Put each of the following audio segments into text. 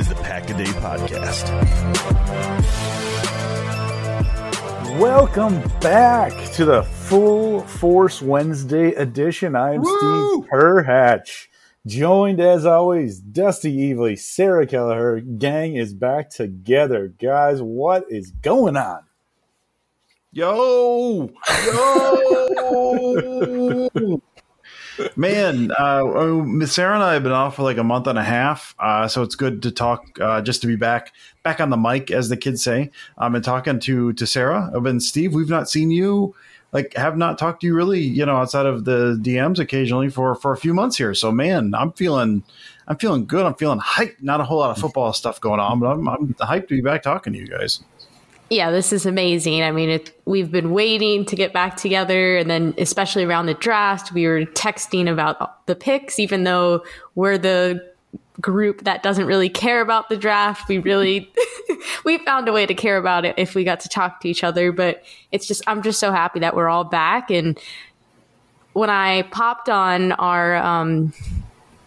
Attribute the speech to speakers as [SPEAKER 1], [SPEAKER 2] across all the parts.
[SPEAKER 1] is the Pack a Day Podcast.
[SPEAKER 2] Welcome back to the Full Force Wednesday edition. I'm Steve Perhatch, joined as always, Dusty Evely, Sarah Kelleher. Gang is back together. Guys, what is going on?
[SPEAKER 3] Yo, yo, man. Uh, oh, Miss Sarah and I have been off for like a month and a half, uh, so it's good to talk. Uh, just to be back, back on the mic, as the kids say. I've been talking to to Sarah. I've been Steve. We've not seen you, like, have not talked to you really, you know, outside of the DMs occasionally for for a few months here. So, man, I'm feeling. I'm feeling good. I'm feeling hyped. Not a whole lot of football stuff going on, but I'm, I'm hyped to be back talking to you guys.
[SPEAKER 4] Yeah, this is amazing. I mean, it, we've been waiting to get back together, and then especially around the draft, we were texting about the picks, even though we're the group that doesn't really care about the draft. We really we found a way to care about it if we got to talk to each other. But it's just I'm just so happy that we're all back. And when I popped on our um,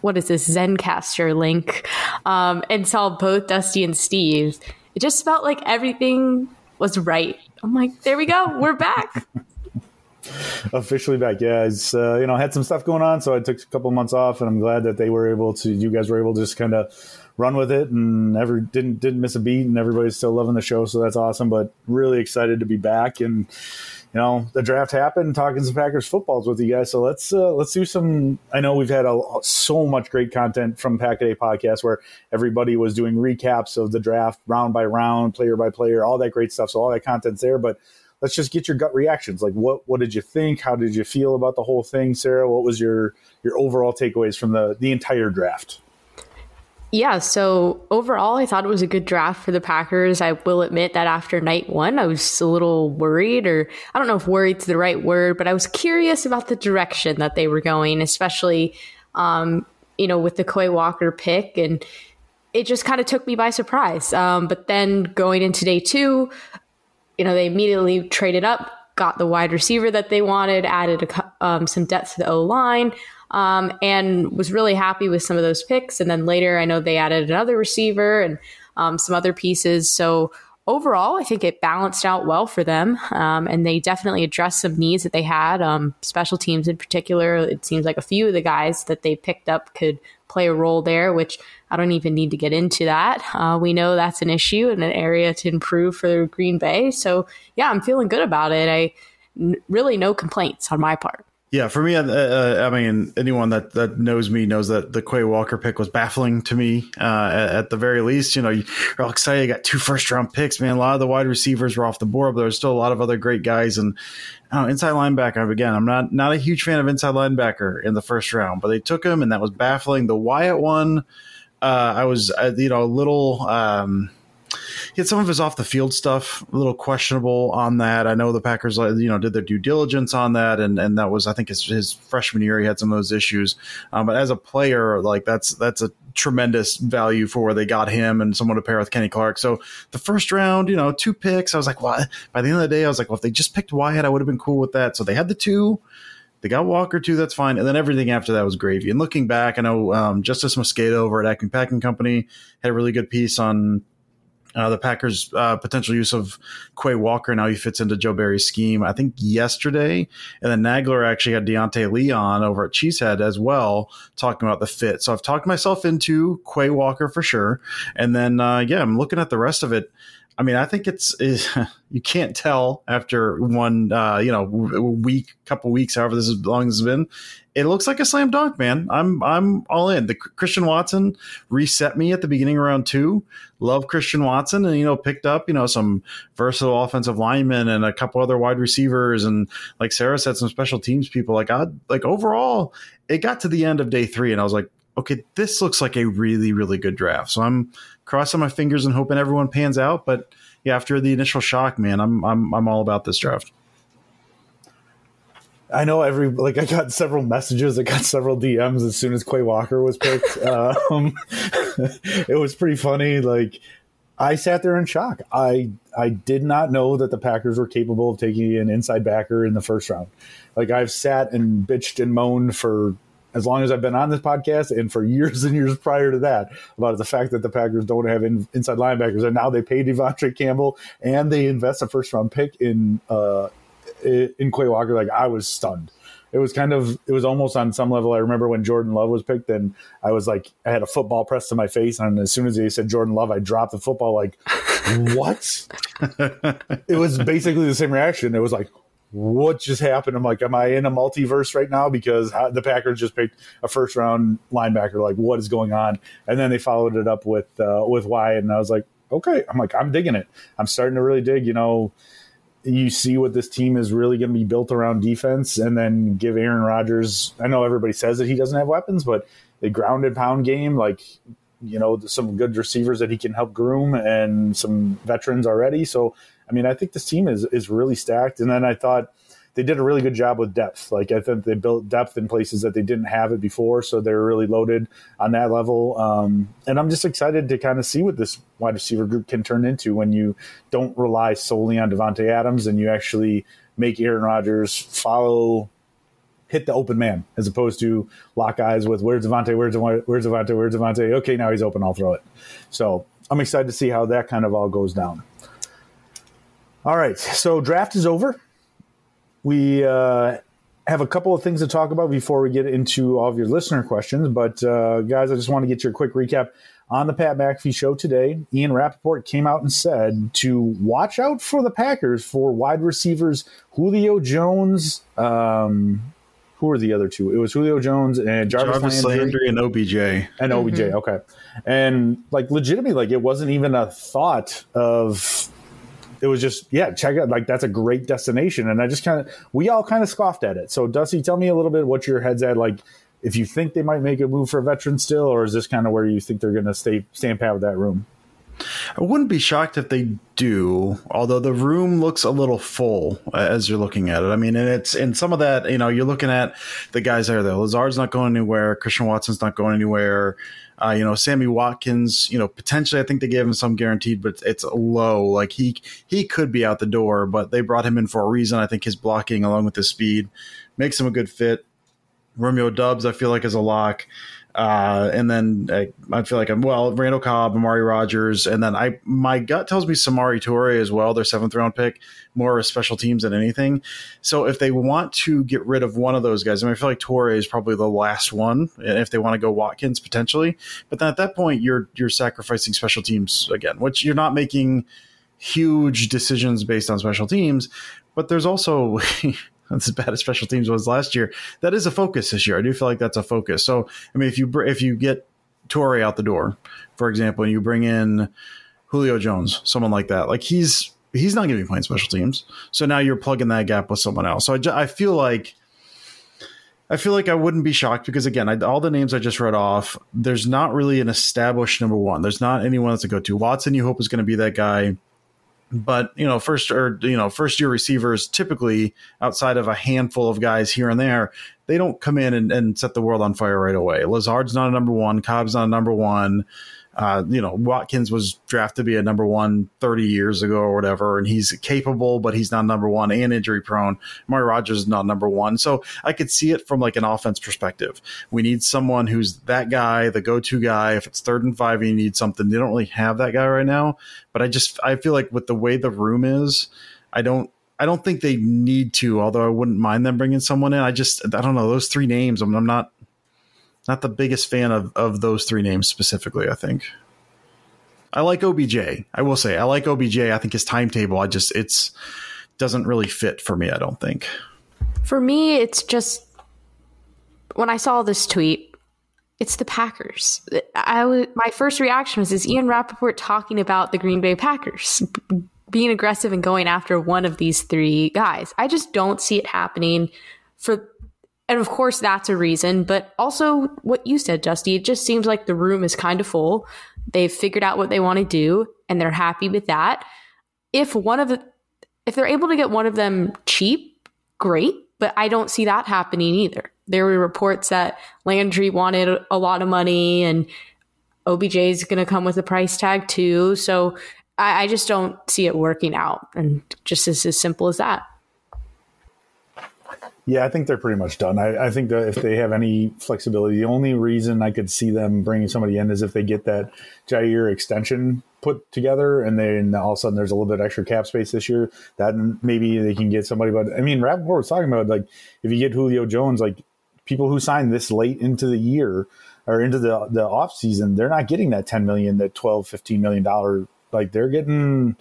[SPEAKER 4] what is this Zencastr link um, and saw both Dusty and Steve it just felt like everything was right. I'm like, there we go, we're back.
[SPEAKER 2] Officially back, yeah. It's uh, you know I had some stuff going on, so I took a couple months off, and I'm glad that they were able to. You guys were able to just kind of run with it, and never didn't didn't miss a beat, and everybody's still loving the show, so that's awesome. But really excited to be back, and you know the draft happened talking some packers footballs with you guys. So let's uh, let's do some i know we've had a, so much great content from pack a day podcast where everybody was doing recaps of the draft round by round player by player all that great stuff. So all that content's there but let's just get your gut reactions. Like what what did you think? How did you feel about the whole thing sarah? What was your your overall takeaways from the the entire draft
[SPEAKER 4] yeah, so overall, I thought it was a good draft for the Packers. I will admit that after night one, I was a little worried, or I don't know if worried's the right word, but I was curious about the direction that they were going, especially, um, you know, with the Quay Walker pick. And it just kind of took me by surprise. Um, but then going into day two, you know, they immediately traded up, got the wide receiver that they wanted, added a, um, some depth to the O line um, and was really happy with some of those picks. And then later, I know they added another receiver and um, some other pieces. So overall, I think it balanced out well for them, um, and they definitely addressed some needs that they had. Um, special teams, in particular, it seems like a few of the guys that they picked up could play a role there, which I don't even need to get into that. Uh, we know that's an issue and an area to improve for Green Bay. So yeah, I'm feeling good about it. I n- really no complaints on my part.
[SPEAKER 3] Yeah, for me, uh, I mean, anyone that, that knows me knows that the Quay Walker pick was baffling to me. Uh, at, at, the very least, you know, you're all excited. You got two first round picks, man. A lot of the wide receivers were off the board, but there's still a lot of other great guys. And inside linebacker, again, I'm not not a huge fan of inside linebacker in the first round, but they took him, and that was baffling. The Wyatt one, uh, I was, you know, a little. Um, he had some of his off the field stuff a little questionable on that. I know the Packers, uh, you know, did their due diligence on that, and and that was I think his, his freshman year he had some of those issues. Um, but as a player, like that's that's a tremendous value for where they got him and someone to pair with Kenny Clark. So the first round, you know, two picks. I was like, well, by the end of the day, I was like, well, if they just picked Wyatt, I would have been cool with that. So they had the two They got Walker too. That's fine. And then everything after that was gravy. And looking back, I know um, Justis Mosqueda over at Acme Packing Company had a really good piece on uh, the Packers' uh, potential use of Quay Walker and how he fits into Joe Barry's scheme. I think yesterday, and then Nagler actually had Deontay Leon over at Cheesehead as well, talking about the fit. So I've talked myself into Quay Walker for sure, and then uh, yeah, I'm looking at the rest of it. I mean, I think it's, it's you can't tell after one, uh, you know, week, couple weeks, however this is long as it's been. It looks like a slam dunk, man. I'm I'm all in. The Christian Watson reset me at the beginning round two. Love Christian Watson, and you know, picked up you know some versatile offensive linemen and a couple other wide receivers, and like Sarah said, some special teams people. Like I like overall, it got to the end of day three, and I was like, okay, this looks like a really really good draft. So I'm crossing my fingers and hoping everyone pans out. But yeah, after the initial shock, man, I'm I'm I'm all about this draft.
[SPEAKER 2] I know every like I got several messages, I got several DMs as soon as Quay Walker was picked. um, it was pretty funny. Like I sat there in shock. I I did not know that the Packers were capable of taking an inside backer in the first round. Like I've sat and bitched and moaned for as long as I've been on this podcast and for years and years prior to that about the fact that the Packers don't have in, inside linebackers. And now they pay De'Vondre Campbell and they invest a first round pick in, uh, in Quay Walker. Like I was stunned. It was kind of, it was almost on some level. I remember when Jordan Love was picked and I was like, I had a football pressed to my face. And as soon as they said Jordan Love, I dropped the football like, what? it was basically the same reaction. It was like, what just happened? I'm like, am I in a multiverse right now? Because the Packers just picked a first round linebacker. Like, what is going on? And then they followed it up with uh, with Wyatt, and I was like, okay. I'm like, I'm digging it. I'm starting to really dig. You know, you see what this team is really going to be built around defense, and then give Aaron Rodgers. I know everybody says that he doesn't have weapons, but the grounded pound game, like you know, some good receivers that he can help groom, and some veterans already. So I mean, I think this team is is really stacked. And then I thought they did a really good job with depth. Like I think they built depth in places that they didn't have it before, so they were really loaded on that level. Um, and I'm just excited to kind of see what this wide receiver group can turn into when you don't rely solely on Davante Adams and you actually make Aaron Rodgers follow. Hit the open man as opposed to lock eyes with where's Davante, where's Davante, where's Davante, where's Davante. Okay, now he's open, I'll throw it. So I'm excited to see how that kind of all goes down. All right, so draft is over. We uh, have a couple of things to talk about before we get into all of your listener questions. But uh, guys, I just want to get your quick recap on the Pat McAfee show today. Ian Rapoport came out and said to watch out for the Packers for wide receivers Julio Jones. Um, who were the other two? It was Julio Jones and Jarvis,
[SPEAKER 3] Jarvis Landry, Landry, and OBJ.
[SPEAKER 2] And OBJ, mm-hmm. okay. And like legitimately, like it wasn't even a thought of it was just yeah check out like that's a great destination. And i just kind of we all kind of scoffed at it. So dusty tell me a little bit what your head's at. Like if you think they might make a move for a veteran still or is this kind of where you think they're going to stay stand pat with that room
[SPEAKER 3] I wouldn't be shocked if they do, although the room looks a little full as you're looking at it. I mean, and it's and some of that, you know, you're looking at the guys there. Lazard's not going anywhere. Christian Watson's not going anywhere. Uh, you know, Sammy Watkins, you know, potentially I think they gave him some guaranteed, but it's low. Like he he could be out the door, but they brought him in for a reason. I think his blocking along with his speed makes him a good fit. Romeo Doubs, I feel like is a lock. Uh, and then I, I, feel like I'm well, Randall Cobb, Amari Rogers, and then I my gut tells me Samori Toure as well, their seventh round pick, more of special teams than anything. So if they want to get rid of one of those guys, I mean, I feel like Toure is probably the last one, and if they want to go Watkins potentially, but then at that point you're you're sacrificing special teams again, which you're not making huge decisions based on special teams, but there's also as bad as special teams was last year. That is a focus this year. I do feel like that's a focus. So, I mean, if you if you get Toure out the door, for example, and you bring in Julio Jones, someone like that, like he's he's not going to be playing special teams. So now you're plugging that gap with someone else. So I, I feel like. I feel like I wouldn't be shocked because again, I, all the names I just read off, there's not really an established number one. There's not anyone that's a go to. Watson, you hope is going to be that guy but you know first or you know first year receivers typically outside of a handful of guys here and there they don't come in and, and set the world on fire right away. Lazard's not a number one. Cobb's not a number one Uh, you know, Watkins was drafted to be a number one 30 years ago or whatever, and he's capable, but he's not number one and injury prone. Amari Rogers is not number one. So I could see it from like an offense perspective. We need someone who's that guy, the go to guy. If it's third and five and you need something, they don't really have that guy right now. But I just, I feel like with the way the room is, I don't, I don't think they need to, although I wouldn't mind them bringing someone in. I just, I don't know, those three names, I'm, I'm not, not the biggest fan of, of those three names specifically, I think. I like OBJ. I will say I like OBJ. I think his timetable, I just it's doesn't really fit for me, I don't think.
[SPEAKER 4] For me, it's just when I saw this tweet, it's the Packers. I my first reaction was is Ian Rapoport talking about the Green Bay Packers being aggressive and going after one of these three guys. I just don't see it happening for and of course that's a reason, but also what you said, Dusty, it just seems like the room is kind of full. They've figured out what they want to do and they're happy with that. If one of the if they're able to get one of them cheap, great, but I don't see that happening either. There were reports that Landry wanted a lot of money and OBJ is going to come with a price tag too. So I, I just don't see it working out. And just as, as simple as that.
[SPEAKER 2] Yeah, I think they're pretty much done. I, I, think that if they have any flexibility, the only reason I could see them bringing somebody in is if they get that Jaire extension put together, and then all of a sudden there's a little bit extra cap space this year. That maybe they can get somebody. But I mean, Rapoport was talking about like if you get Julio Jones, like people who signed this late into the year or into the the off season, they're not getting that 10 million, that 12, 15 million dollar. Like they're getting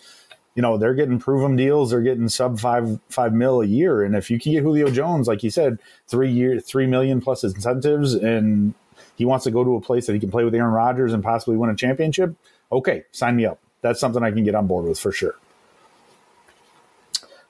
[SPEAKER 2] you know they're getting proven deals. They're getting sub five five mil a year. And if you can get julio jones like you said three year three million plus incentives and he wants to go to a place that he can play with aaron rodgers and possibly win a championship okay sign me up. That's something i can get on board with for sure.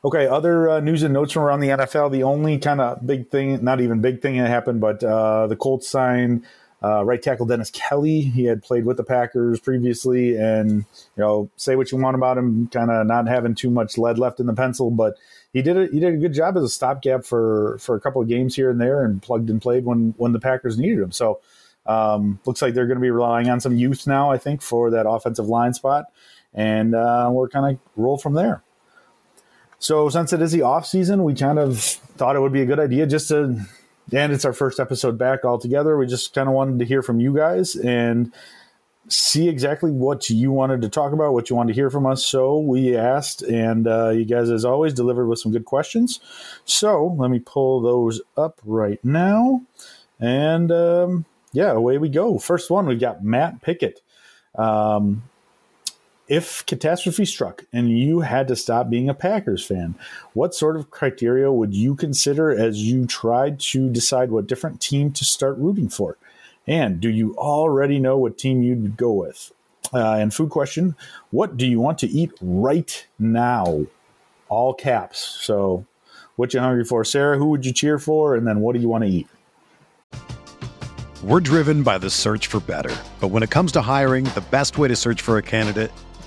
[SPEAKER 2] Okay other uh, news and notes from around the nfl the only kind of big thing not even big thing that happened but uh, the colts signed uh, right tackle Dennis Kelly, he had played with the Packers previously, and you know, say what you want about him, kind of not having too much lead left in the pencil, but he did it. He did a good job as a stopgap for for a couple of games here and there, and plugged and played when when the Packers needed him. So um, looks like they're going to be relying on some youth now, I think, for that offensive line spot, and uh, we're kind of roll from there. So since it is the off season, we kind of thought it would be a good idea just to and it's our first episode back all together. We just kind of wanted to hear from you guys and see exactly what you wanted to talk about, what you wanted to hear from us. So we asked, and uh, you guys, as always, delivered with some good questions. So let me pull those up right now. And um, yeah, away we go. First one, we've got Matt Pickett. Um, if catastrophe struck and you had to stop being a Packers fan, what sort of criteria would you consider as you tried to decide what different team to start rooting for? And do you already know what team you'd go with? Uh, and food question What do you want to eat right now? All caps. So, what you hungry for? Sarah, who would you cheer for? And then what do you want to eat?
[SPEAKER 5] We're driven by the search for better. But when it comes to hiring, the best way to search for a candidate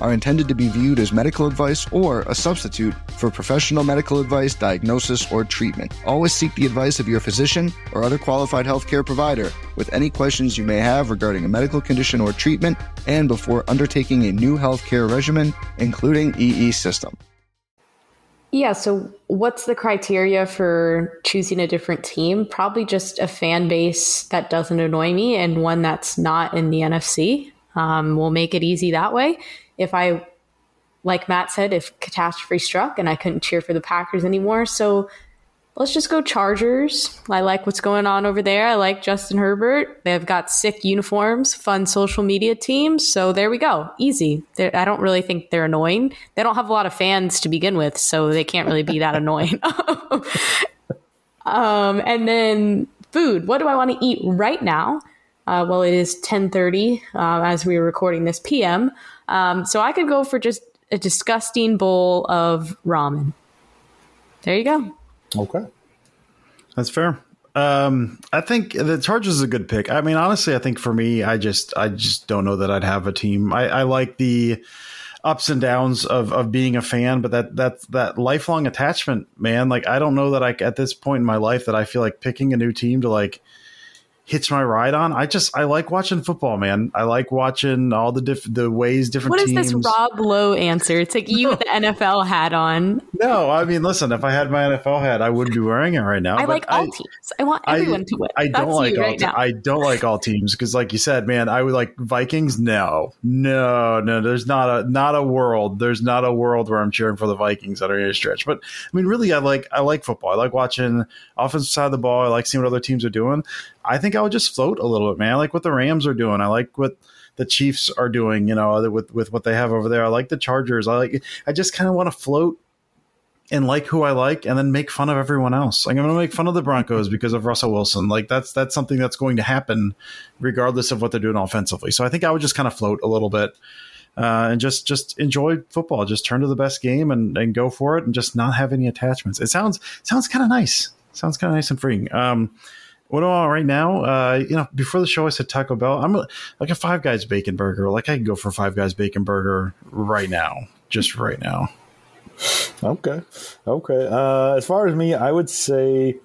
[SPEAKER 6] are intended to be viewed as medical advice or a substitute for professional medical advice, diagnosis, or treatment. Always seek the advice of your physician or other qualified healthcare provider with any questions you may have regarding a medical condition or treatment and before undertaking a new healthcare regimen, including EE system.
[SPEAKER 4] Yeah, so what's the criteria for choosing a different team? Probably just a fan base that doesn't annoy me and one that's not in the NFC. Um, we'll make it easy that way. If I, like Matt said, if catastrophe struck and I couldn't cheer for the Packers anymore, so let's just go Chargers. I like what's going on over there. I like Justin Herbert. They've got sick uniforms, fun social media teams. So there we go. Easy. They're, I don't really think they're annoying. They don't have a lot of fans to begin with, so they can't really be that annoying. um, and then food. What do I want to eat right now? Uh, well, it is 1030 uh, as we are recording this PM. Um, so I could go for just a disgusting bowl of ramen. There you go.
[SPEAKER 2] Okay.
[SPEAKER 3] That's fair. Um, I think the Chargers is a good pick. I mean, honestly, I think for me, I just, I just don't know that I'd have a team. I, I like the ups and downs of, of being a fan, but that, that, that lifelong attachment, man, like, I don't know that I, at this point in my life that I feel like picking a new team to like, hitch my ride on. I just I like watching football, man. I like watching all the diff- the ways different.
[SPEAKER 4] What is
[SPEAKER 3] teams.
[SPEAKER 4] this Rob Lowe answer? It's like you with the NFL hat on.
[SPEAKER 3] No, I mean, listen. If I had my NFL hat, I wouldn't be wearing it right now.
[SPEAKER 4] I like all I, teams. I want everyone
[SPEAKER 3] I,
[SPEAKER 4] to win.
[SPEAKER 3] I don't
[SPEAKER 4] That's
[SPEAKER 3] like all.
[SPEAKER 4] right
[SPEAKER 3] te- I don't like all teams because, like you said, man, I would like Vikings. No, no, no. There's not a not a world. There's not a world where I'm cheering for the Vikings that are any stretch. But I mean, really, I like I like football. I like watching offensive side of the ball. I like seeing what other teams are doing. I think I would just float a little bit, man. I like what the Rams are doing. I like what the Chiefs are doing, you know, with with what they have over there. I like the Chargers. I like I just kind of want to float and like who I like and then make fun of everyone else. Like I'm going to make fun of the Broncos because of Russell Wilson. Like that's that's something that's going to happen regardless of what they're doing offensively. So I think I would just kind of float a little bit. Uh, and just just enjoy football. Just turn to the best game and, and go for it, and just not have any attachments. It sounds sounds kind of nice. Sounds kind of nice and freeing. Um, what do I want right now? Uh, you know, before the show, I said Taco Bell. I'm a, like a Five Guys bacon burger. Like I can go for Five Guys bacon burger right now, just right now.
[SPEAKER 2] Okay, okay. Uh, as far as me, I would say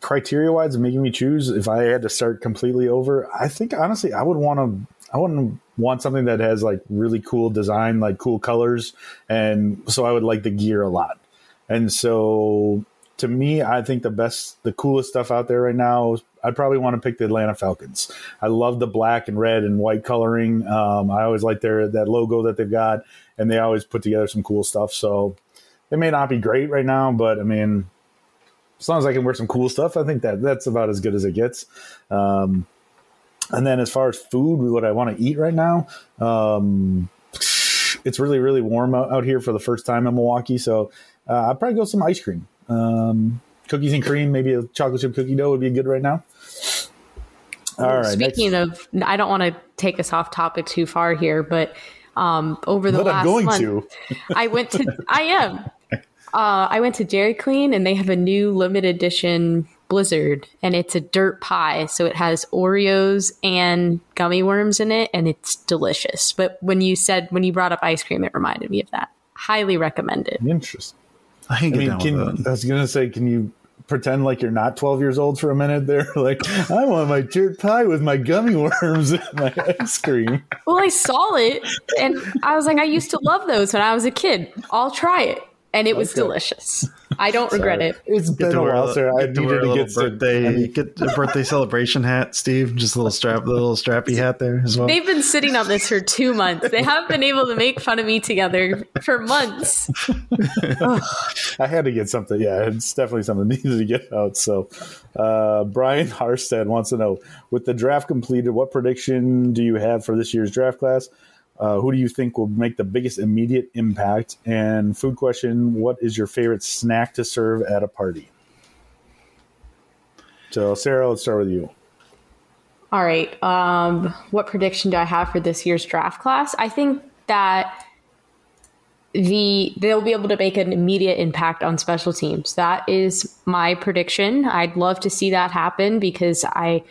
[SPEAKER 2] criteria wise, making me choose. If I had to start completely over, I think honestly, I would want to. I wouldn't want something that has like really cool design, like cool colors, and so I would like the gear a lot. And so to me, I think the best, the coolest stuff out there right now, I'd probably want to pick the Atlanta Falcons. I love the black and red and white coloring. Um, I always like their that logo that they've got, and they always put together some cool stuff. So it may not be great right now, but I mean, as long as I can wear some cool stuff, I think that that's about as good as it gets. Um, and then as far as food, what I want to eat right now, um, it's really really warm out, out, here for the first time in Milwaukee, so uh, I'd probably go some ice cream. Um, cookies and cream, maybe a chocolate chip cookie dough would be good right now. All right.
[SPEAKER 4] Speaking next. of, I don't want to take us off topic too far here, but um, over the but last
[SPEAKER 2] I'm going
[SPEAKER 4] month,
[SPEAKER 2] to.
[SPEAKER 4] I went to. I am. Uh, I went to Dairy Queen, and they have a new limited edition Blizzard, and it's a dirt pie. So it has Oreos and gummy worms in it, and it's delicious. But when you said when you brought up ice cream, it reminded me of that. Highly recommended.
[SPEAKER 2] Interesting.
[SPEAKER 3] I, I mean, can,
[SPEAKER 2] I was gonna say, can you pretend like you're not 12 years old for a minute there? Like, I want my dirt pie with my gummy worms and my ice cream.
[SPEAKER 4] Well, I saw it and I was like, I used to love those when I was a kid. I'll try it. And it was okay. delicious. I don't regret it.
[SPEAKER 2] It's been a while, sir. I
[SPEAKER 3] get to
[SPEAKER 2] needed
[SPEAKER 3] a
[SPEAKER 2] to
[SPEAKER 3] little
[SPEAKER 2] get some-
[SPEAKER 3] birthday,
[SPEAKER 2] I mean-
[SPEAKER 3] get a birthday celebration hat, Steve. Just a little strap, a little strappy hat there as well.
[SPEAKER 4] They've been sitting on this for two months. They haven't been able to make fun of me together for months.
[SPEAKER 2] I had to get something. Yeah, it's definitely something needed to get out. So, uh, Brian Harstead wants to know: with the draft completed, what prediction do you have for this year's draft class? Uh, who do you think will make the biggest immediate impact? And food question: What is your favorite snack to serve at a party? So, Sarah, let's start with you.
[SPEAKER 4] All right. Um, what prediction do I have for this year's draft class? I think that the they'll be able to make an immediate impact on special teams. That is my prediction. I'd love to see that happen because I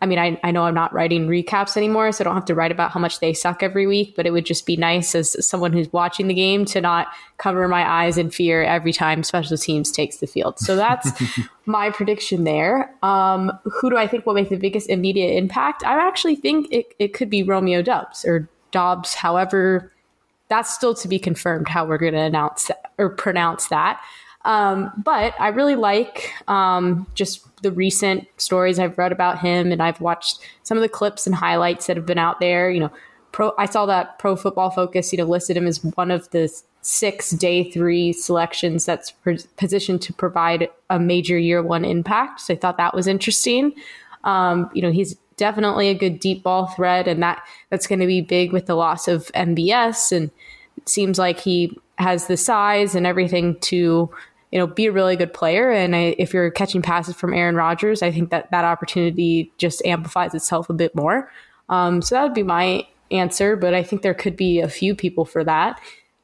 [SPEAKER 4] I mean I, I know I'm not writing recaps anymore, so I don't have to write about how much they suck every week, but it would just be nice as someone who's watching the game to not cover my eyes in fear every time special teams takes the field. So that's my prediction there. Um, who do I think will make the biggest immediate impact? I actually think it, it could be Romeo Doubs or Dobbs, however that's still to be confirmed how we're going to announce that, or pronounce that. Um, but I really like um, just the recent stories I've read about him, and I've watched some of the clips and highlights that have been out there. You know, pro. I saw that Pro Football Focus, you know, listed him as one of the six day three selections that's pr- positioned to provide a major year one impact. So I thought that was interesting. Um, you know, he's definitely a good deep ball threat, and that that's going to be big with the loss of MVS. And it seems like he has the size and everything to you know be a really good player. And I, if you're catching passes from Aaron Rodgers, I think that that opportunity just amplifies itself a bit more. Um, so that would be my answer, but I think there could be a few people for that.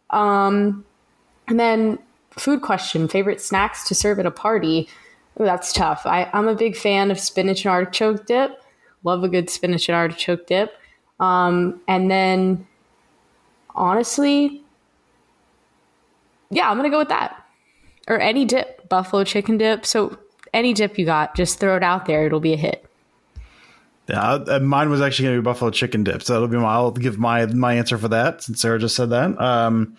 [SPEAKER 4] Um, and then food question: favorite snacks to serve at a party. Ooh, that's tough. I, I'm a big fan of spinach and artichoke dip. Love a good spinach and artichoke dip. Um, and then, honestly, yeah, I'm gonna go with that. Or any dip, buffalo chicken dip. So any dip you got, just throw it out there. It'll be a hit.
[SPEAKER 3] Yeah, uh, mine was actually going to be buffalo chicken dip, so that'll be my. I'll give my my answer for that since Sarah just said that. Um,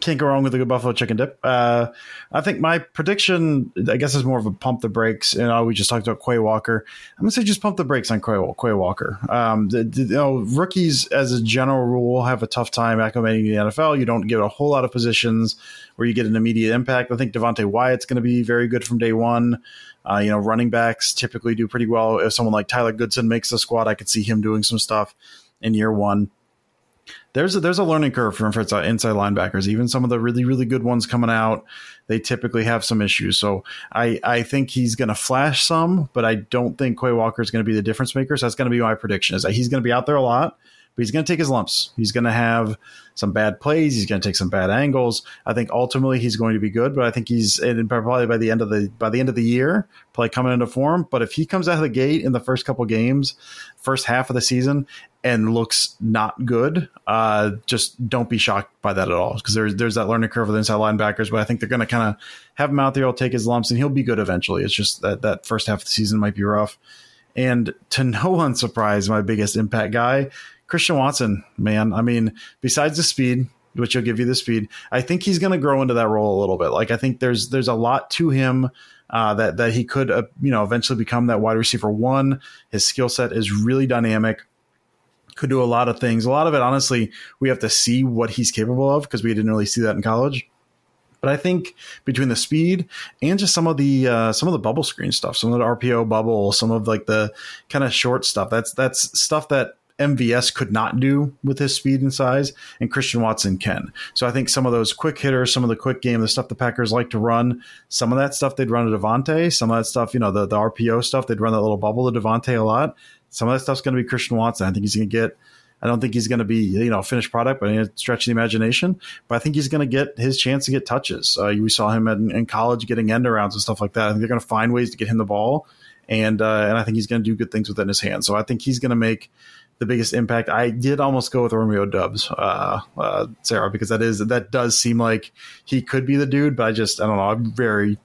[SPEAKER 3] can't go wrong with a good buffalo chicken dip. Uh, I think my prediction, I guess, is more of a pump the brakes. You know, we just talked about Quay Walker. I'm gonna say just pump the brakes on Quay, Quay Walker. Um, the, the, you know, rookies as a general rule have a tough time acclimating to the NFL. You don't get a whole lot of positions where you get an immediate impact. I think Devonte Wyatt's going to be very good from day one. Uh, you know, running backs typically do pretty well. If someone like Tyler Goodson makes the squad, I could see him doing some stuff in year one. There's a, there's a learning curve for inside, inside linebackers. Even some of the really really good ones coming out, they typically have some issues. So I I think he's going to flash some, but I don't think Quay Walker is going to be the difference maker. So that's going to be my prediction: is that he's going to be out there a lot, but he's going to take his lumps. He's going to have some bad plays. He's going to take some bad angles. I think ultimately he's going to be good, but I think he's probably by the end of the by the end of the year, probably coming into form. But if he comes out of the gate in the first couple games, first half of the season, and looks not good, uh, just don't be shocked by that at all because there's there's that learning curve with inside linebackers. But I think they're going to kind of have him out there. He'll take his lumps and he'll be good eventually. It's just that that first half of the season might be rough. And to no one's surprise, my biggest impact guy Christian Watson, man. I mean, besides the speed, which will give you the speed, I think he's going to grow into that role a little bit. Like I think there's there's a lot to him uh, that that he could uh, you know eventually become that wide receiver one. His skill set is really dynamic. Could do a lot of things. A lot of it, honestly, we have to see what he's capable of because we didn't really see that in college. But I think between the speed and just some of the uh, some of the bubble screen stuff, some of the RPO bubble, some of like the kind of short stuff, that's that's stuff that MVS could not do with his speed and size, and Christian Watson can. So I think some of those quick hitters, some of the quick game, the stuff the Packers like to run, some of that stuff they'd run to Davante, some of that stuff, you know, the, the RPO stuff, they'd run that little bubble to Davante a lot. Some of that stuff's going to be Christian Watson. I think he's going to get. I don't think he's going to be, you know, finished product, but a stretch the imagination. But I think he's going to get his chance to get touches. Uh, we saw him in, in college getting end arounds and stuff like that. I think they're going to find ways to get him the ball, and uh, and I think he's going to do good things within his hands. So I think he's going to make the biggest impact. I did almost go with Romeo Doubs, uh, uh, Sarah, because that is that does seem like he could be the dude. But I just I don't know. I'm very.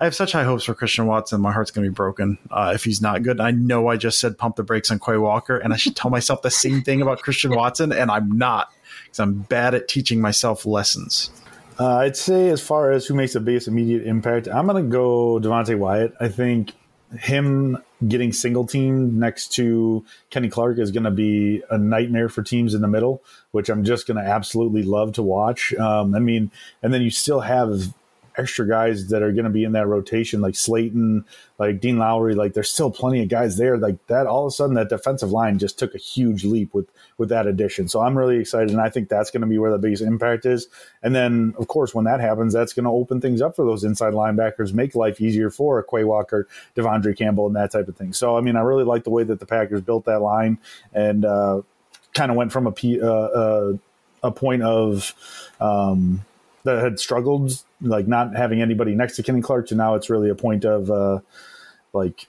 [SPEAKER 3] I have such high hopes for Christian Watson. My heart's going to be broken uh, if he's not good. I know I just said pump the brakes on Quay Walker, and I should tell myself the same thing about Christian Watson, and I'm not because I'm bad at teaching myself lessons.
[SPEAKER 2] Uh, I'd say as far as who makes the biggest immediate impact, I'm going to go Devonte Wyatt. I think him getting single team next to Kenny Clark is going to be a nightmare for teams in the middle, which I'm just going to absolutely love to watch. Um, I mean, and then you still have extra guys that are going to be in that rotation, like Slaton, like Dean Lowry. Like there's still plenty of guys there. Like that, all of a sudden, that defensive line just took a huge leap with with that addition. So I'm really excited, and I think that's going to be where the biggest impact is. And then, of course, when that happens, that's going to open things up for those inside linebackers, make life easier for a Quay Walker, De'Vondre Campbell, and that type of thing. So I mean, I really like the way that the Packers built that line and uh, kind of went from a P, uh, uh, a point of um, that had struggled, like not having anybody next to Kenny Clark, to now it's really a point of uh, like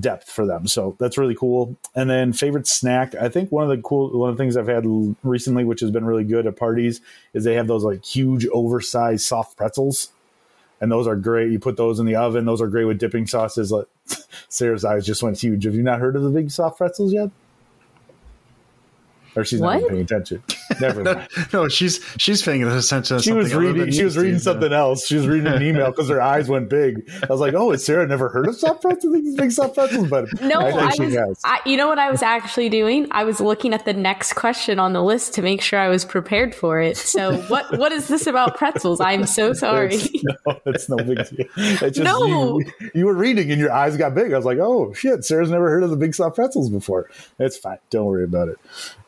[SPEAKER 2] depth for them. So that's really cool. And then favorite snack, I think one of the cool one of the things I've had recently, which has been really good at parties, is they have those like huge oversized soft pretzels. And those are great. You put those in the oven. Those are great with dipping sauces. Like Sarah's eyes just went huge. Have you not heard of the big soft pretzels yet? or she's not paying attention. Never
[SPEAKER 3] no, no, she's she's paying attention.
[SPEAKER 2] she was reading. She was reading something else. She was reading an email because her eyes went big. I was like, "Oh, has Sarah never heard of soft pretzels? These big soft pretzels?" But
[SPEAKER 4] no, I, I was. I, you know what I was actually doing? I was looking at the next question on the list to make sure I was prepared for it. So, what what is this about pretzels? I'm so sorry.
[SPEAKER 2] It's, no, it's no big deal. It's just no. You, you were reading and your eyes got big. I was like, "Oh shit, Sarah's never heard of the big soft pretzels before." It's fine. Don't worry about it.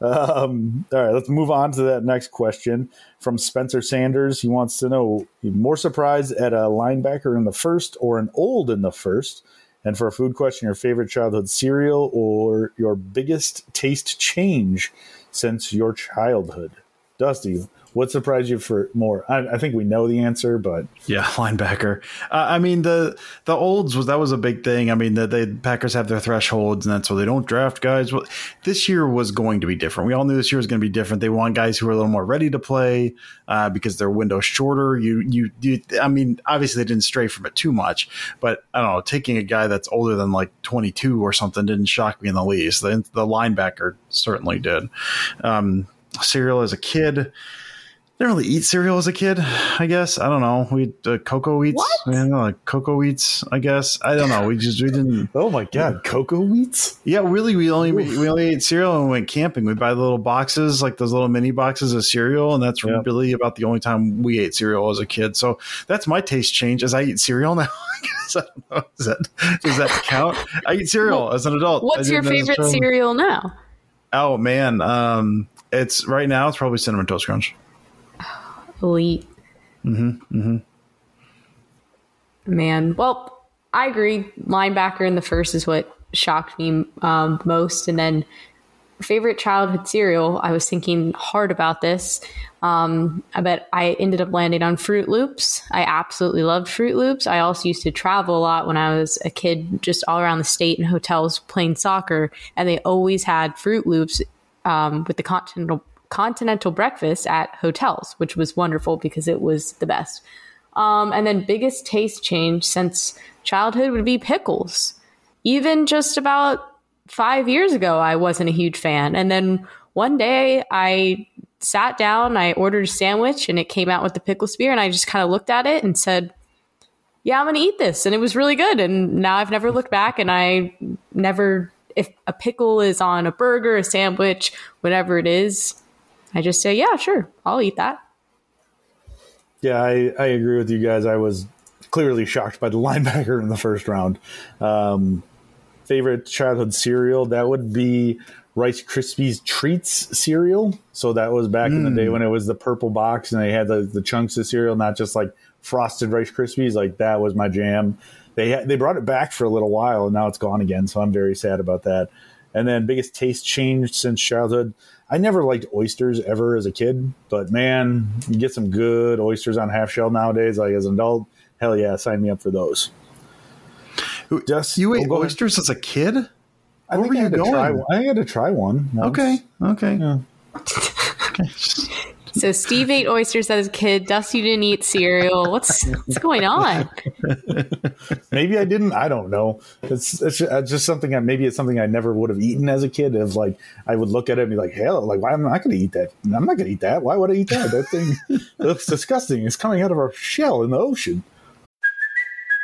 [SPEAKER 2] Um, all right, let's move on to that next question from Spencer Sanders. He wants to know more surprised at a linebacker in the first or an old in the first. And for a food question, your favorite childhood cereal or your biggest taste change since your childhood? Dusty, what surprised you for more? I, I, think we know the answer, but
[SPEAKER 3] yeah, linebacker. Uh, I mean the the olds was that was a big thing. I mean the, the Packers have their thresholds, and that's why they don't draft guys. Well, this year was going to be different. We all knew this year was going to be different. They want guys who are a little more ready to play uh, because their window's shorter. You, you you I mean obviously they didn't stray from it too much, but I don't know. Taking a guy that's older than like 22 or something didn't shock me in the least. The, the linebacker certainly did. Um, cereal as a kid didn't really eat cereal as a kid. I guess I don't know. We uh, Coco-Eats.
[SPEAKER 4] What?
[SPEAKER 3] I don't know, like Coco-Eats. I guess I don't know. We just we didn't.
[SPEAKER 2] oh my god, Coco-Eats.
[SPEAKER 3] Yeah, really. We only we, we, only ate cereal and we went camping. We buy the little boxes, like those little mini boxes of cereal, and that's yep. really about the only time we ate cereal as a kid. So that's my taste change as I eat cereal now. I don't know. Does that does that count? I eat cereal well, as an adult.
[SPEAKER 4] What's your favorite cereal now?
[SPEAKER 3] Oh man, um, it's right now. It's probably cinnamon toast crunch
[SPEAKER 4] elite.
[SPEAKER 3] Mm-hmm. Mm-hmm.
[SPEAKER 4] Man, well, I agree. Linebacker in the first is what shocked me um, most, and then favorite childhood cereal. I was thinking hard about this. Um, I bet I ended up landing on Froot Loops. I absolutely loved Froot Loops. I also used to travel a lot when I was a kid, just all around the state in hotels playing soccer, and they always had Froot Loops um, with the continental continental breakfast at hotels, which was wonderful because it was the best. Um, and then biggest taste change since childhood would be pickles. Even just about five years ago, I wasn't a huge fan. And then one day I sat down, I ordered a sandwich, and it came out with the pickle spear. And I just kind of looked at it and said, Yeah, I'm going to eat this. And it was really good. And now I've never looked back and I never, if a pickle is on a burger, a sandwich, whatever it is, I just say, yeah, sure, I'll eat that.
[SPEAKER 2] Yeah, I, I agree with you guys. I was clearly shocked by the linebacker in the first round. Um, favorite childhood cereal that would be Rice Krispies treats cereal. So that was back mm. in the day mm. when it was the purple box and they had the, the chunks of cereal, not just like frosted Rice Krispies. Like that was my jam. They they brought it back for a little while and now it's gone again. So I'm very sad about that. And then biggest taste change since childhood. I never liked oysters ever as a kid, but man, you get some good oysters on half shell nowadays. Like as an adult, hell yeah, sign me up for those.
[SPEAKER 3] Just you ate oh, oysters ahead. as a kid?
[SPEAKER 2] I Where think I had, to try one. I had to try one.
[SPEAKER 3] Once. Okay. Okay. Yeah. okay.
[SPEAKER 4] So Steve ate oysters as a kid. Dusty didn't eat cereal. What's what's going on?
[SPEAKER 2] maybe I didn't. I don't know. It's, it's uh, just something. I, maybe it's something I never would have eaten as a kid. Of like, I would look at it and be like, hell, like why am I not going to eat that? I'm not going to eat that. Why would I eat that? That thing looks disgusting. It's coming out of our shell in the ocean.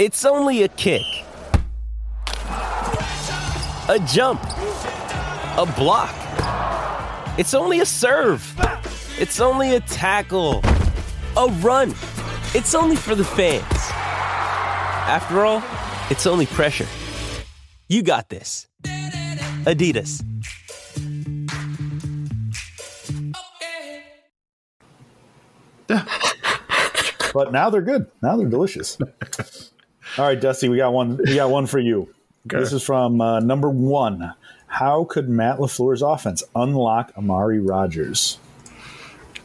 [SPEAKER 7] It's only a kick, a jump, a block. It's only a serve. It's only a tackle, a run. It's only for the fans. After all, it's only pressure. You got this. Adidas.
[SPEAKER 2] but now they're good. Now they're delicious. All right, Dusty, we got one. We got one for you. Okay. This is from uh, number one. How could Matt LaFleur's offense unlock Amari Rogers?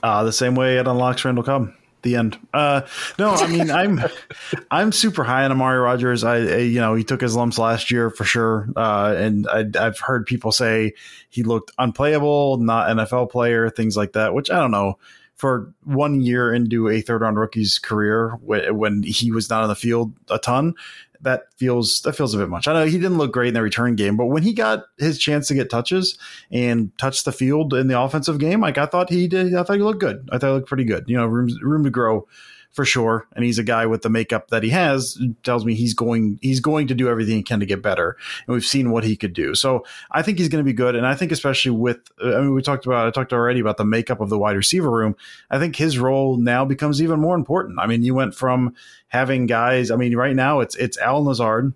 [SPEAKER 3] Uh, the same way it unlocks Randall Cobb. The end. Uh, no, I mean I'm I'm super high on Amari Rogers. I, I, you know he took his lumps last year for sure, uh, and I, I've heard people say he looked unplayable, not NFL player, things like that. Which I don't know for one year into a third round rookie's career when he was not on the field a ton. That feels that feels a bit much. I know he didn't look great in the return game, but when he got his chance to get touches and touch the field in the offensive game, like I thought he did. I thought he looked good. I thought he looked pretty good. You know, room room to grow for sure. And he's a guy with the makeup that he has tells me he's going he's going to do everything he can to get better. And we've seen what he could do. So I think he's going to be good. And I think especially with uh, I mean we talked about I talked already about the makeup of the wide receiver room. I think his role now becomes even more important. I mean you went from having guys. I mean right now it's it's Allen Lazard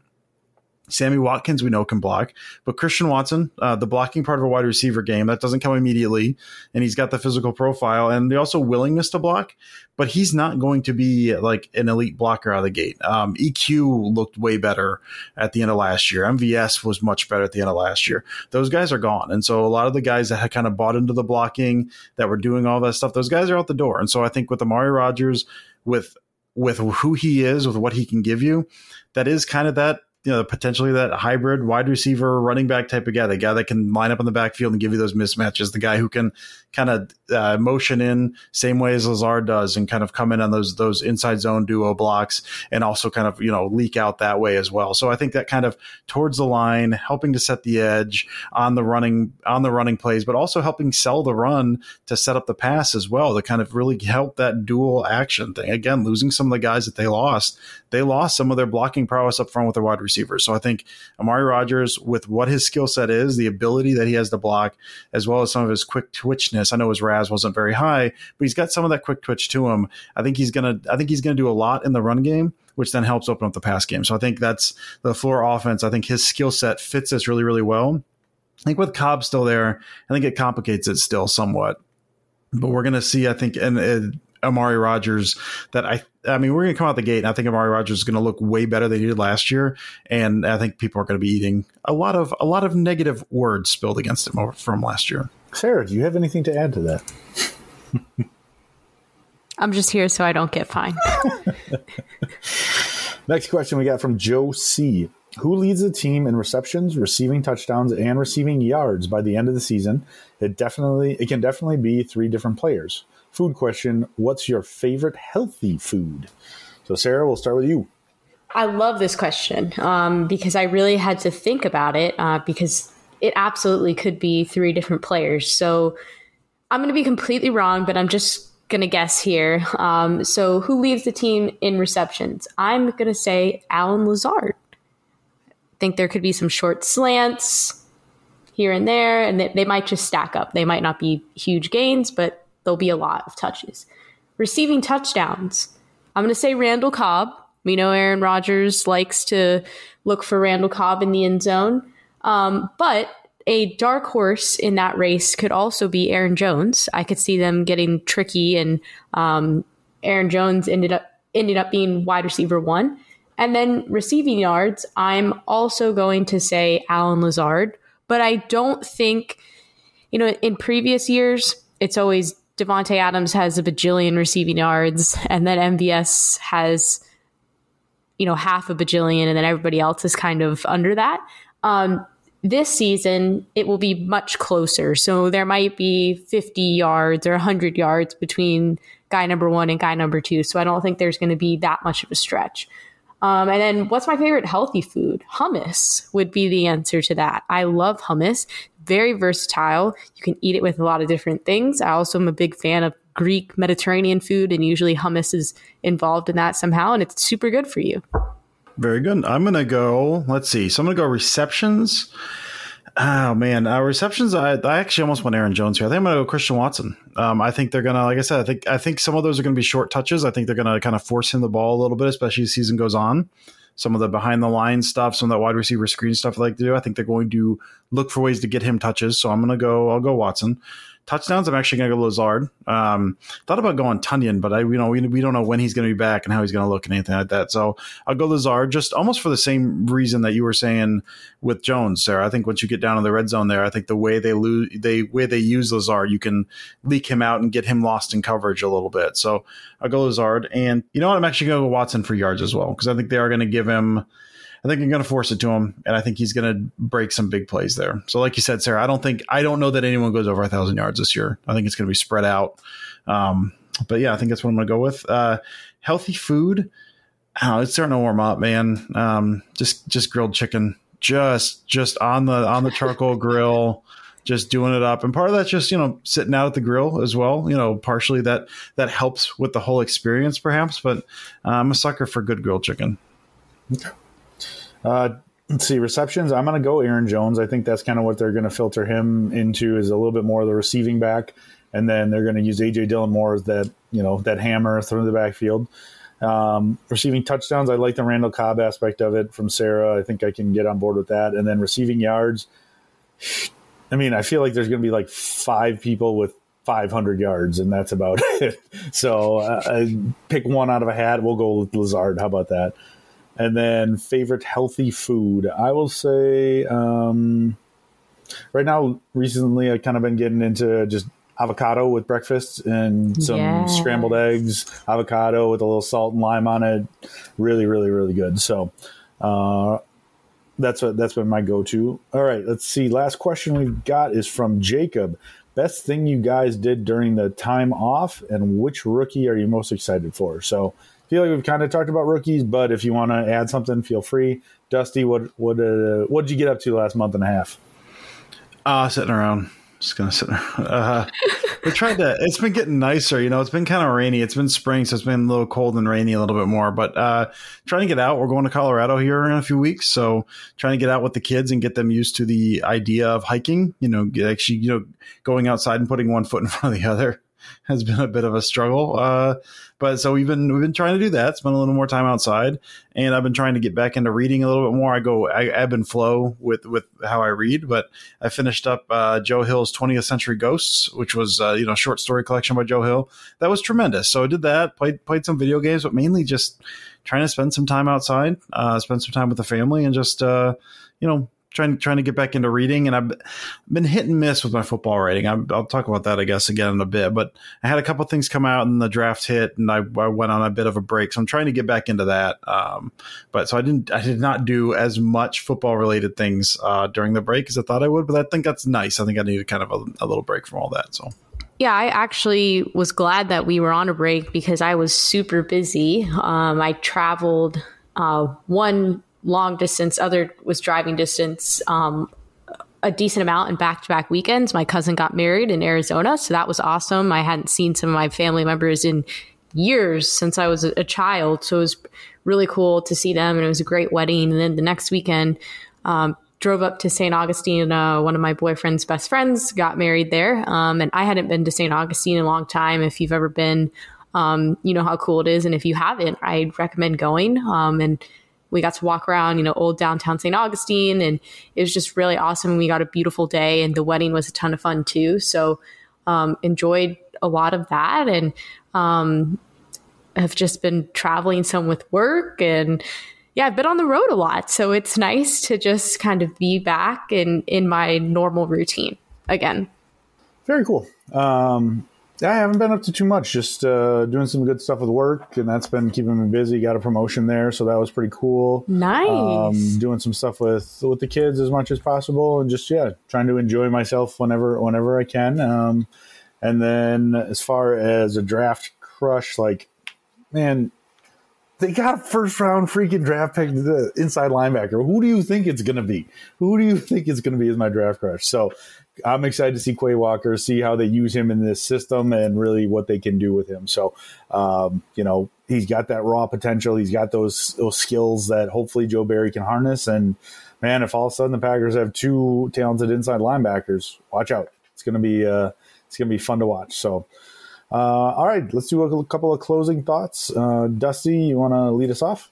[SPEAKER 3] Sammy Watkins, we know can block, but Christian Watson, uh, the blocking part of a wide receiver game, that doesn't come immediately. And he's got the physical profile and the also willingness to block, but he's not going to be like an elite blocker out of the gate. Um, EQ looked way better at the end of last year. MVS was much better at the end of last year. Those guys are gone. And so a lot of the guys that had kind of bought into the blocking, that were doing all that stuff, those guys are out the door. And so I think with Amari Rogers, with with who he is, with what he can give you, that is kind of that you know, potentially that hybrid wide receiver running back type of guy, the guy that can line up in the backfield and give you those mismatches, the guy who can kind of uh, motion in same way as Lazard does and kind of come in on those those inside zone duo blocks and also kind of you know leak out that way as well. So I think that kind of towards the line, helping to set the edge on the running on the running plays, but also helping sell the run to set up the pass as well to kind of really help that dual action thing. Again, losing some of the guys that they lost, they lost some of their blocking prowess up front with their wide receivers. So I think Amari Rogers, with what his skill set is, the ability that he has to block, as well as some of his quick twitchness. I know his RAS wasn't very high, but he's got some of that quick twitch to him. I think he's gonna. I think he's gonna do a lot in the run game which then helps open up the pass game. So I think that's the LaFleur offense. I think his skill set fits this really, really well. I think with Cobb still there, I think it complicates it still somewhat. But we're to see, I think, and uh, Amari Rogers that I I mean we're going to come out the gate and I think Amari Rogers is going to look way better than he did last year and I think people are going to be eating a lot of a lot of negative words spilled against him from last year.
[SPEAKER 2] Sarah, do you have anything to add to that?
[SPEAKER 4] I'm just here so I don't get fined.
[SPEAKER 2] Next question we got from Joe C. Who leads the team in receptions, receiving touchdowns, and receiving yards by the end of the season? It definitely it can definitely be three different players food question What's your favorite healthy food? So, Sarah, we'll start with you.
[SPEAKER 4] I love this question um, because I really had to think about it uh, because it absolutely could be three different players. So, I'm going to be completely wrong, but I'm just going to guess here. Um, so, who leads the team in receptions? I'm going to say Allen Lazard. I think there could be some short slants here and there, and they, they might just stack up. They might not be huge gains, but there'll be a lot of touches. Receiving touchdowns, I'm going to say Randall Cobb. We know Aaron Rodgers likes to look for Randall Cobb in the end zone. Um, but a dark horse in that race could also be Aaron Jones. I could see them getting tricky, and um, Aaron Jones ended up ended up being wide receiver one. And then receiving yards, I'm also going to say Allen Lazard, but I don't think, you know, in previous years, it's always Davante Adams has a bajillion receiving yards, and then MVS has, you know, half a bajillion, and then everybody else is kind of under that. Um, this season, it will be much closer. So there might be 50 yards or 100 yards between guy number one and guy number two. So I don't think there's going to be that much of a stretch. Um, and then what's my favorite healthy food? Hummus would be the answer to that. I love hummus, very versatile. You can eat it with a lot of different things. I also am a big fan of Greek Mediterranean food, and usually hummus is involved in that somehow, and it's super good for you.
[SPEAKER 3] Very good. I'm going to go, let's see. So I'm going to go receptions. Oh man, our receptions. I, I actually almost went Aaron Jones here. I think I'm going to go Christian Watson. Um, I think they're going to, like I said, I think I think some of those are going to be short touches. I think they're going to kind of force him the ball a little bit, especially as season goes on. Some of the behind the line stuff, some of that wide receiver screen stuff I like to do. I think they're going to look for ways to get him touches. So I'm going to go. I'll go Watson touchdowns, I'm actually going to go Lazard. Um, thought about going Tonyan, but I, you know, we, we don't know when he's going to be back and how he's going to look and anything like that. So I'll go Lazard just almost for the same reason that you were saying with Jones, Sarah. I think once you get down in the red zone there, I think the way they lose, they way they use Lazard, you can leak him out and get him lost in coverage a little bit. So I'll go Lazard, and you know what? I'm actually going to go Watson for yards as well because I think they are going to give him I think I'm going to force it to him, and I think he's going to break some big plays there. So, like you said, Sarah, I don't think I don't know that anyone goes over a thousand yards this year. I think it's going to be spread out. Um, but yeah, I think that's what I'm going to go with. Uh, healthy food. Oh, it's starting to warm up, man. Um, just just grilled chicken, just just on the on the charcoal grill just doing it up and part of that's just you know sitting out at the grill as well you know partially that that helps with the whole experience perhaps but uh, i'm a sucker for good grilled chicken
[SPEAKER 2] okay. Uh, let's see receptions. I'm going to go Aaron Jones. I think that's kind of what they're going to filter him into is a little bit more of the receiving back, and then they're going to use AJ Dillon more as that you know that hammer through the backfield. Um, receiving touchdowns, I like the Randall Cobb aspect of it from Sarah. I think I can get on board with that. And then receiving yards, I mean, I feel like there's going to be like five people with 500 yards, and that's about it. So uh, pick one out of a hat. We'll go with Lazard. How about that? And then favorite healthy food. I will say um, right now, recently, I've kind of been getting into just avocado with breakfast and some yeah. scrambled eggs, avocado with a little salt and lime on it. Really, really, really good. So uh, that's what that's been my go-to. All right, let's see. Last question we've got is from Jacob. Best thing you guys did during the time off, and which rookie are you most excited for? So feel like we've kind of talked about rookies, but if you want to add something, feel free. Dusty, what what uh, what did you get up to last month and a half?
[SPEAKER 3] Uh sitting around. Just gonna sit. Uh, we tried to. It's been getting nicer, you know. It's been kind of rainy. It's been spring, so it's been a little cold and rainy a little bit more. But uh, trying to get out. We're going to Colorado here in a few weeks, so trying to get out with the kids and get them used to the idea of hiking. You know, actually, you know, going outside and putting one foot in front of the other has been a bit of a struggle. Uh, but so we've been we've been trying to do that. Spend a little more time outside, and I've been trying to get back into reading a little bit more. I go I ebb and flow with with how I read, but I finished up uh, Joe Hill's 20th Century Ghosts, which was uh, you know short story collection by Joe Hill. That was tremendous. So I did that. Played played some video games, but mainly just trying to spend some time outside, uh, spend some time with the family, and just uh, you know trying trying to get back into reading, and I've been hit and miss with my football writing. i will talk about that, I guess, again in a bit. But I had a couple things come out, and the draft hit, and I, I, went on a bit of a break. So I'm trying to get back into that. Um, but so I didn't, I did not do as much football related things uh, during the break as I thought I would. But I think that's nice. I think I needed kind of a, a little break from all that. So.
[SPEAKER 4] Yeah, I actually was glad that we were on a break because I was super busy. Um, I traveled uh, one long distance, other was driving distance, um, a decent amount in back to back weekends. My cousin got married in Arizona, so that was awesome. I hadn't seen some of my family members in years since I was a, child, so it was really cool to see them, and it was a great wedding. And then the next weekend, um, drove up to St. Augustine. Uh, one of my boyfriend's best friends got married there, um, and I hadn't been to St. Augustine in a long time. If you've ever been, um, you know how cool it is, and if you haven't, I'd recommend going. Um, and we got to walk around, you know, old downtown St. Augustine, and it was just really awesome. We got a beautiful day, and the wedding was a ton of fun too. So um, enjoyed a lot of that, and um, have just been traveling some with work and yeah, I've been on the road a lot. So it's nice to just kind of be back in, in my normal routine again.
[SPEAKER 2] Very cool. Um, I haven't been up to too much, just uh, doing some good stuff with work, and that's been keeping me busy. Got a promotion there, so that was pretty cool.
[SPEAKER 4] Nice. Um,
[SPEAKER 2] doing some stuff with with the kids as much as possible, and just yeah, trying to enjoy myself whenever whenever I can. Um, and then as far as a draft crush, like man, they got a first round freaking draft pick, the inside linebacker. Who do you think it's going to be? Who do you think it's going to be as my draft crush? So I'm excited to see Quay Walker, see how they use him in this system and really what they can do with him. So, um, you know, he's got that raw potential. He's got those, those skills that hopefully Joe Barry can harness. And man, if all of a sudden the Packers have two talented inside linebackers, watch out. It's to be, uh, it's to be fun to watch. So, uh, all right, let's do a, couple of closing thoughts. Uh, Dusty, you want to lead us off?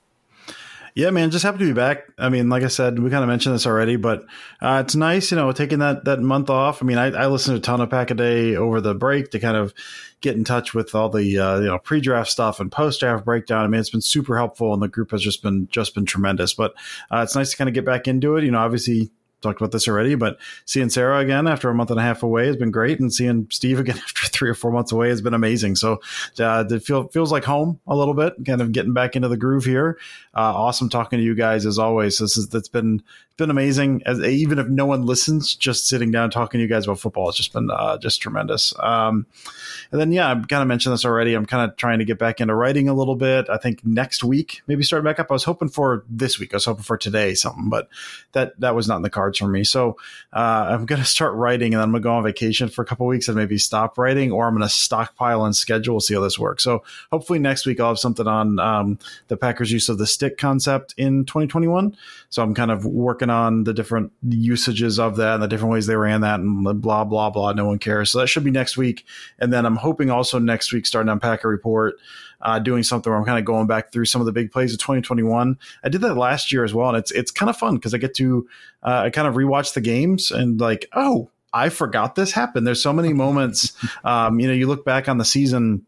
[SPEAKER 3] Yeah, man, just happy to be back. I mean, like I said, we kind of mentioned this already, but uh, it's nice, you know, taking that that month off. I mean, I, I listened to a ton of Pack a Day over the break to kind of get in touch with all the uh, you know pre-draft stuff and post-draft breakdown. I mean, it's been super helpful, and the group has just been just been tremendous. But uh, it's nice to kind of get back into it. You know, obviously talked about this already, but seeing Sarah again after a month and a half away has been great, and seeing Steve again after three or four months away has been amazing. So uh, it feel, feels like home a little bit, kind of getting back into the groove here. Uh, awesome talking to you guys as always. This is that's been been amazing. As even if no one listens, just sitting down talking to you guys about football has just been uh, just tremendous. Um, and then yeah, I've kind of mentioned this already. I'm kind of trying to get back into writing a little bit. I think next week maybe start back up. I was hoping for this week. I was hoping for today something, but that that was not in the cards for me. So uh, I'm going to start writing, and then I'm going to go on vacation for a couple weeks and maybe stop writing, or I'm going to stockpile and schedule. See how this works. So hopefully next week I'll have something on um, the Packers' use of the stick concept in 2021. So I'm kind of working on the different usages of that and the different ways they ran that and blah blah blah. No one cares. So that should be next week, and then I'm hoping also next week starting on Packer Report uh, doing something where I'm kind of going back through some of the big plays of 2021. I did that last year as well, and it's it's kind of fun because I get to uh, I kind of rewatch the games and like, oh, I forgot this happened. There's so many moments. Um, you know, you look back on the season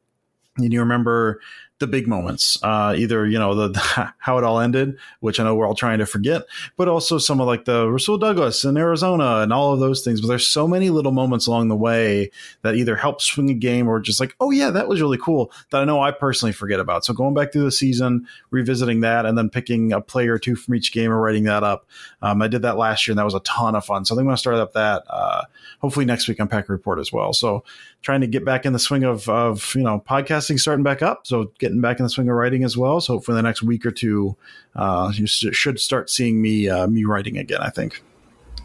[SPEAKER 3] and you remember the big moments, uh, either you know the, the, how it all ended, which I know we're all trying to forget, but also some of like the Rasul Douglas in Arizona and all of those things. But there's so many little moments along the way that either help swing a game or just like, oh yeah, that was really cool that I know I personally forget about. So going back through the season, revisiting that, and then picking a player or two from each game and writing that up. Um, I did that last year and that was a ton of fun. So I think I'm gonna start up that uh, hopefully next week on Packer Report as well. So trying to get back in the swing of of you know podcasting starting back up. So getting back in the swing of writing as well. So for the next week or two, uh, you should start seeing me uh, me writing again. I think.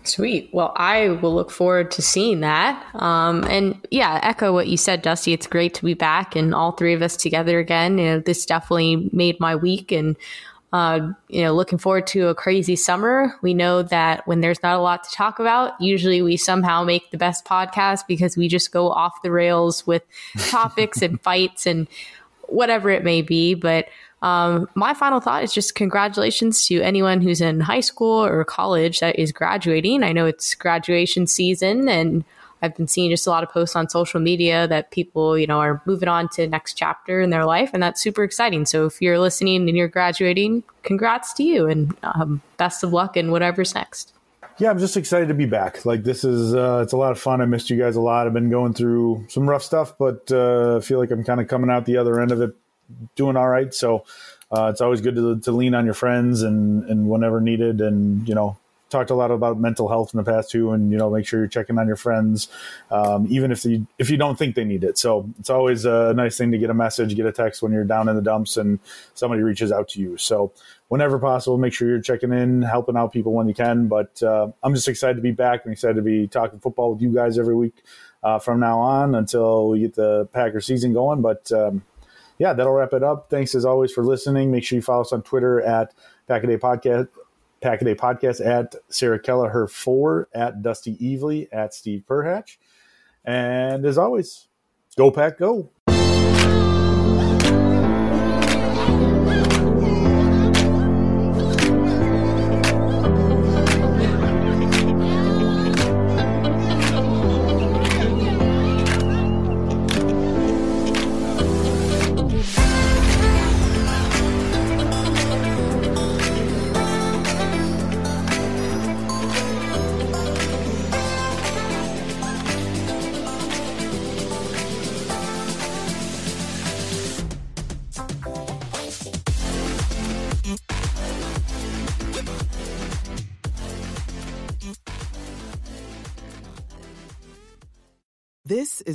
[SPEAKER 4] Sweet. Well, I will look forward to seeing that. Um, and yeah, echo what you said, Dusty. It's great to be back and all three of us together again. You know, this definitely made my week, and uh, you know, looking forward to a crazy summer. We know that when there's not a lot to talk about, usually we somehow make the best podcast because we just go off the rails with topics and fights and whatever it may be. But um, my final thought is just congratulations to anyone who's in high school or college that is graduating. I know it's graduation season and I've been seeing just a lot of posts on social media that people, you know, are moving on to next chapter in their life, and that's super exciting. So if you're listening and you're graduating, congrats to you, and um, best of luck in whatever's next.
[SPEAKER 2] Yeah, I'm just excited to be back. Like this is, uh, it's a lot of fun. I missed you guys a lot. I've been going through some rough stuff, but uh, I feel like I'm kind of coming out the other end of it, doing all right. So uh, it's always good to, to lean on your friends and and whenever needed, and you know talked a lot about mental health in the past too, and you know, make sure you're checking on your friends, um, even if you if you don't think they need it. So it's always a nice thing to get a message, get a text when you're down in the dumps, and somebody reaches out to you. So whenever possible, make sure you're checking in, helping out people when you can. But uh, I'm just excited to be back. I'm excited to be talking football with you guys every week uh, from now on until we get the Packer season going. But um, yeah, that'll wrap it up. Thanks as always for listening. Make sure you follow us on Twitter at Pack a Day Podcast Pack a Day Podcast at Sarah Kelleher four at Dusty Evely at Steve Perhatch. And as always, go pack go.